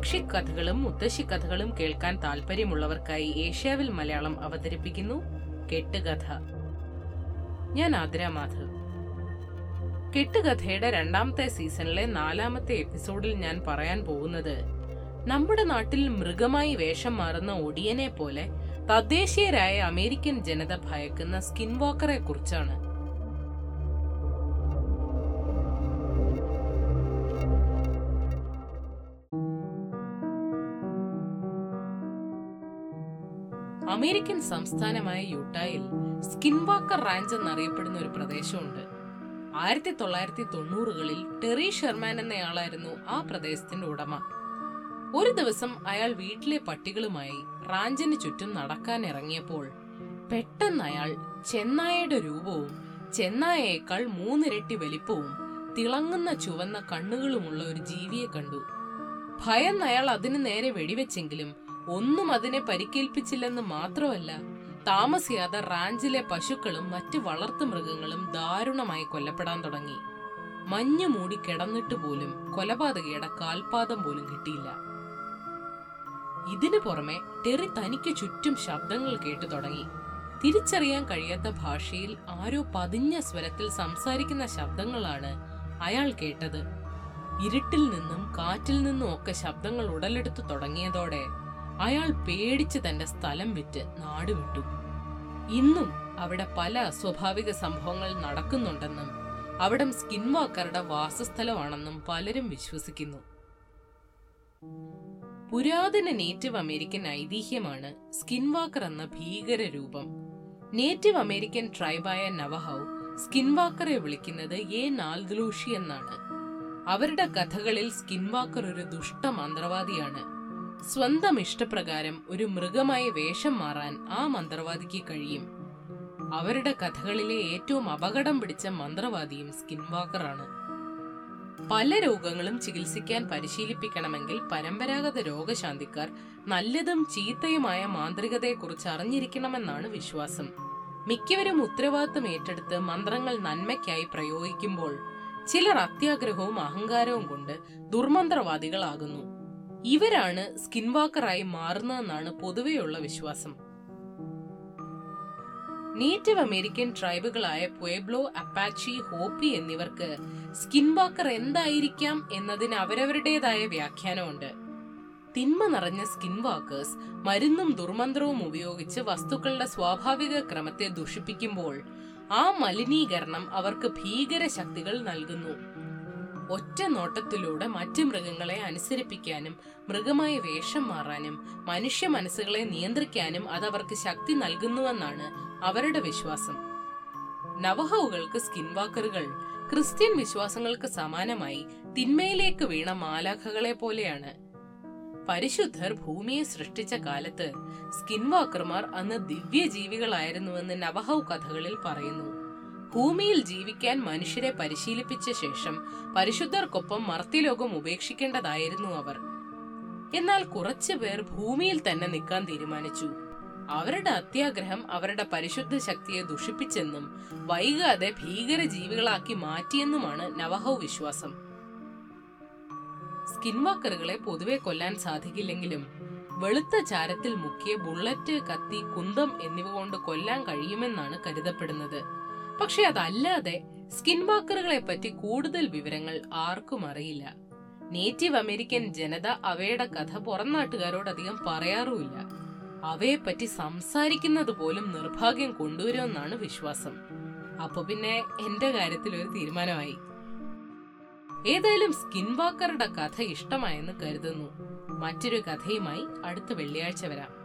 Classic കഥകളും മുത്തശ്ശി കഥകളും കേൾക്കാൻ താല്പര്യമുള്ളവർക്കായി ഏഷ്യാവിൽ മലയാളം അവതരിപ്പിക്കുന്നു കെട്ടുകഥ. ഞാൻ ആതിര മാധവ്. കെട്ടുകഥയുടെ രണ്ടാമത്തെ സീസണിലെ നാലാമത്തെ എപ്പിസോഡിൽ ഞാൻ പറയാൻ പോകുന്നത് നമ്മുടെ നാട്ടിൽ മൃഗമായി വേഷം മാറുന്ന ഒടിയനെ പോലെ തദ്ദേശീയരായ അമേരിക്കൻ ജനത ഭയക്കുന്ന സ്കിൻ വാക്കറെ കുറിച്ചാണ്. അമേരിക്കൻ സംസ്ഥാനമായ യൂട്ടായിൽ സ്കിൻവാക്കർ റാഞ്ച് എന്നറിയപ്പെടുന്ന ഒരു പ്രദേശമുണ്ട്. ആയിരത്തി തൊള്ളായിരത്തി തൊണ്ണൂറുകളിൽ ടെറി ഷെർമാൻ എന്നയാളായിരുന്നു ആ പ്രദേശത്തിന്റെ ഉടമ. ഒരു ദിവസം അയാൾ വീട്ടിലെ പട്ടികളുമായി റാഞ്ചിന് ചുറ്റും നടക്കാൻ ഇറങ്ങിയപ്പോൾ പെട്ടെന്ന് അയാൾ ചെന്നായയുടെ രൂപവും ചെന്നായയേക്കാൾ മൂന്നിരട്ടി വലിപ്പവും തിളങ്ങുന്ന ചുവന്ന കണ്ണുകളുമുള്ള ഒരു ജീവിയെ കണ്ടു. ഭയന്ന് അയാൾ അതിനു നേരെ വെടിവെച്ചെങ്കിലും ഒന്നും അതിനെ പരിക്കേൽപ്പിച്ചില്ലെന്ന് മാത്രമല്ല താമസിയാതെ റാഞ്ചിലെ പശുക്കളും മറ്റ് വളർത്തു മൃഗങ്ങളും ദാരുണമായി കൊല്ലപ്പെടാൻ തുടങ്ങി. മഞ്ഞു മൂടി കിടന്നിട്ട് പോലും കൊലപാതകയുടെ കാൽപാദം പോലും കിട്ടിയില്ല. ഇതിനു പുറമെ ടെറി തനിക്ക് ചുറ്റും ശബ്ദങ്ങൾ കേട്ടു തുടങ്ങി. തിരിച്ചറിയാൻ കഴിയാത്ത ഭാഷയിൽ ആരോ പതിഞ്ഞ സ്വരത്തിൽ സംസാരിക്കുന്ന ശബ്ദങ്ങളാണ് അയാൾ കേട്ടത്. ഇരുട്ടിൽ നിന്നും കാറ്റിൽ നിന്നും ഒക്കെ ശബ്ദങ്ങൾ ഉടലെടുത്തു തുടങ്ങിയതോടെ അയാൾ പേടിച്ച് തന്റെ സ്ഥലം വിറ്റ് നാടുവിട്ടു ഇന്നും അവിടെ പല അസ്വാഭാവിക സംഭവങ്ങൾ നടക്കുന്നുണ്ടെന്നും അവിടം സ്കിൻ വാക്കറുടെ വാസസ്ഥലമാണെന്നും പലരും വിശ്വസിക്കുന്നു. പുരാതന നേറ്റീവ് അമേരിക്കൻ ഐതിഹ്യമാണ് സ്കിൻ വാക്കർ എന്ന ഭീകര രൂപം. നേറ്റീവ് അമേരിക്കൻ ട്രൈബായ നവഹൌ സ്കിൻ വാക്കറെ വിളിക്കുന്നത് എ നാൽദലൂഷി എന്നാണ്. അവരുടെ കഥകളിൽ സ്കിൻ വാക്കർ ഒരു ദുഷ്ട മന്ത്രവാദിയാണ്. സ്വന്തം ഇഷ്ടപ്രകാരം ഒരു മൃഗമായി വേഷം മാറാൻ ആ മന്ത്രവാദിക്ക് കഴിയും. അവരുടെ കഥകളിലെ ഏറ്റവും അപകടം പിടിച്ച മന്ത്രവാദിയും സ്കിൻ വാക്കറാണ്. പല രോഗങ്ങളും ചികിത്സിക്കാൻ പരിശീലിപ്പിക്കണമെങ്കിൽ പരമ്പരാഗത രോഗശാന്തിക്കാർ നല്ലതും ചീത്തയുമായ മാന്ത്രികതയെക്കുറിച്ച് അറിഞ്ഞിരിക്കണമെന്നാണ് വിശ്വാസം. മിക്കവരും ഉത്തരവാദിത്തം ഏറ്റെടുത്ത് മന്ത്രങ്ങൾ നന്മയ്ക്കായി പ്രയോഗിക്കുമ്പോൾ ചിലർ അത്യാഗ്രഹവും അഹങ്കാരവും കൊണ്ട് ദുർമന്ത്രവാദികളാകുന്നു. ഇവരാണ് സ്കിൻ വാക്കറായി മാറുന്നതെന്നാണ് പൊതുവെയുള്ള വിശ്വാസം. നേറ്റീവ് അമേരിക്കൻ ട്രൈബുകളായ പുയബ്ലോ അപ്പാച്ചി ഹോപ്പി എന്നിവർക്ക് സ്കിൻ വാക്കർ എന്തായിരിക്കാം എന്നതിന് അവരവരുടേതായ വ്യാഖ്യാനമുണ്ട്. തിന്മ നിറഞ്ഞ സ്കിൻ വാക്കേഴ്സ് മരുന്നും ദുർമന്ത്രവും ഉപയോഗിച്ച് വസ്തുക്കളുടെ സ്വാഭാവിക ക്രമത്തെ ദുഷിപ്പിക്കുമ്പോൾ ആ മലിനീകരണം അവർക്ക് ഭീകര ശക്തികൾ നൽകുന്നു. ഒറ്റ നോട്ടത്തിലൂടെ മറ്റു മൃഗങ്ങളെ അനുസരിപ്പിക്കാനും മൃഗമായ വേഷം മാറാനും മനുഷ്യ മനസ്സുകളെ നിയന്ത്രിക്കാനും അതവർക്ക് ശക്തി നൽകുന്നുവെന്നാണ് അവരുടെ വിശ്വാസം. നവഹവുകൾക്ക് സ്കിൻ വാക്കറുകൾ. ക്രിസ്ത്യൻ വിശ്വാസങ്ങൾക്ക് സമാനമായി തിന്മയിലേക്ക് വീണ മാലാഖകളെ പോലെയാണ്. പരിശുദ്ധർ ഭൂമിയെ സൃഷ്ടിച്ച കാലത്ത് സ്കിൻ വാക്കർമാർ അന്ന് ദിവ്യജീവികളായിരുന്നുവെന്ന് നവഹവ് കഥകളിൽ പറയുന്നു. ഭൂമിയിൽ ജീവിക്കാൻ മനുഷ്യരെ പരിശീലിപ്പിച്ച ശേഷം പരിശുദ്ധർക്കൊപ്പം മർത്യലോകം ഉപേക്ഷിക്കേണ്ടതായിരുന്നു അവർ. എന്നാൽ കുറച്ചു പേർ ഭൂമിയിൽ തന്നെ നിൽക്കാൻ തീരുമാനിച്ചു. അവരുടെ അത്യാഗ്രഹം അവരുടെ പരിശുദ്ധ ശക്തിയെ ദുഷിപ്പിച്ചെന്നും വൈകാതെ ഭീകര ജീവികളാക്കി മാറ്റിയെന്നുമാണ് നവഹോ വിശ്വാസം. സ്കിൻവാക്കറുകളെ പൊതുവെ കൊല്ലാൻ സാധിക്കില്ലെങ്കിലും വെളുത്ത ചാരത്തിൽ മുക്കിയ ബുള്ളറ്റ് കത്തി കുന്തം എന്നിവ കൊണ്ട് കൊല്ലാൻ കഴിയുമെന്നാണ് കരുതപ്പെടുന്നത്. പക്ഷെ അതല്ലാതെ സ്കിൻ വാക്കറുകളെ പറ്റി കൂടുതൽ വിവരങ്ങൾ ആർക്കും അറിയില്ല. നേറ്റീവ് അമേരിക്കൻ ജനത അവയുടെ കഥ പുറം നാട്ടുകാരോട് അധികം പറയാറുമില്ല. അവയെപ്പറ്റി സംസാരിക്കുന്നത് പോലും നിർഭാഗ്യം കൊണ്ടുവരുമെന്നാണ് വിശ്വാസം. അപ്പൊ പിന്നെ എന്റെ കാര്യത്തിൽ ഒരു തീരുമാനമായി. ഏതായാലും സ്കിൻ വാക്കറുടെ കഥ ഇഷ്ടമായെന്ന് കരുതുന്നു. മറ്റൊരു കഥയുമായി അടുത്ത വെള്ളിയാഴ്ച വരാം.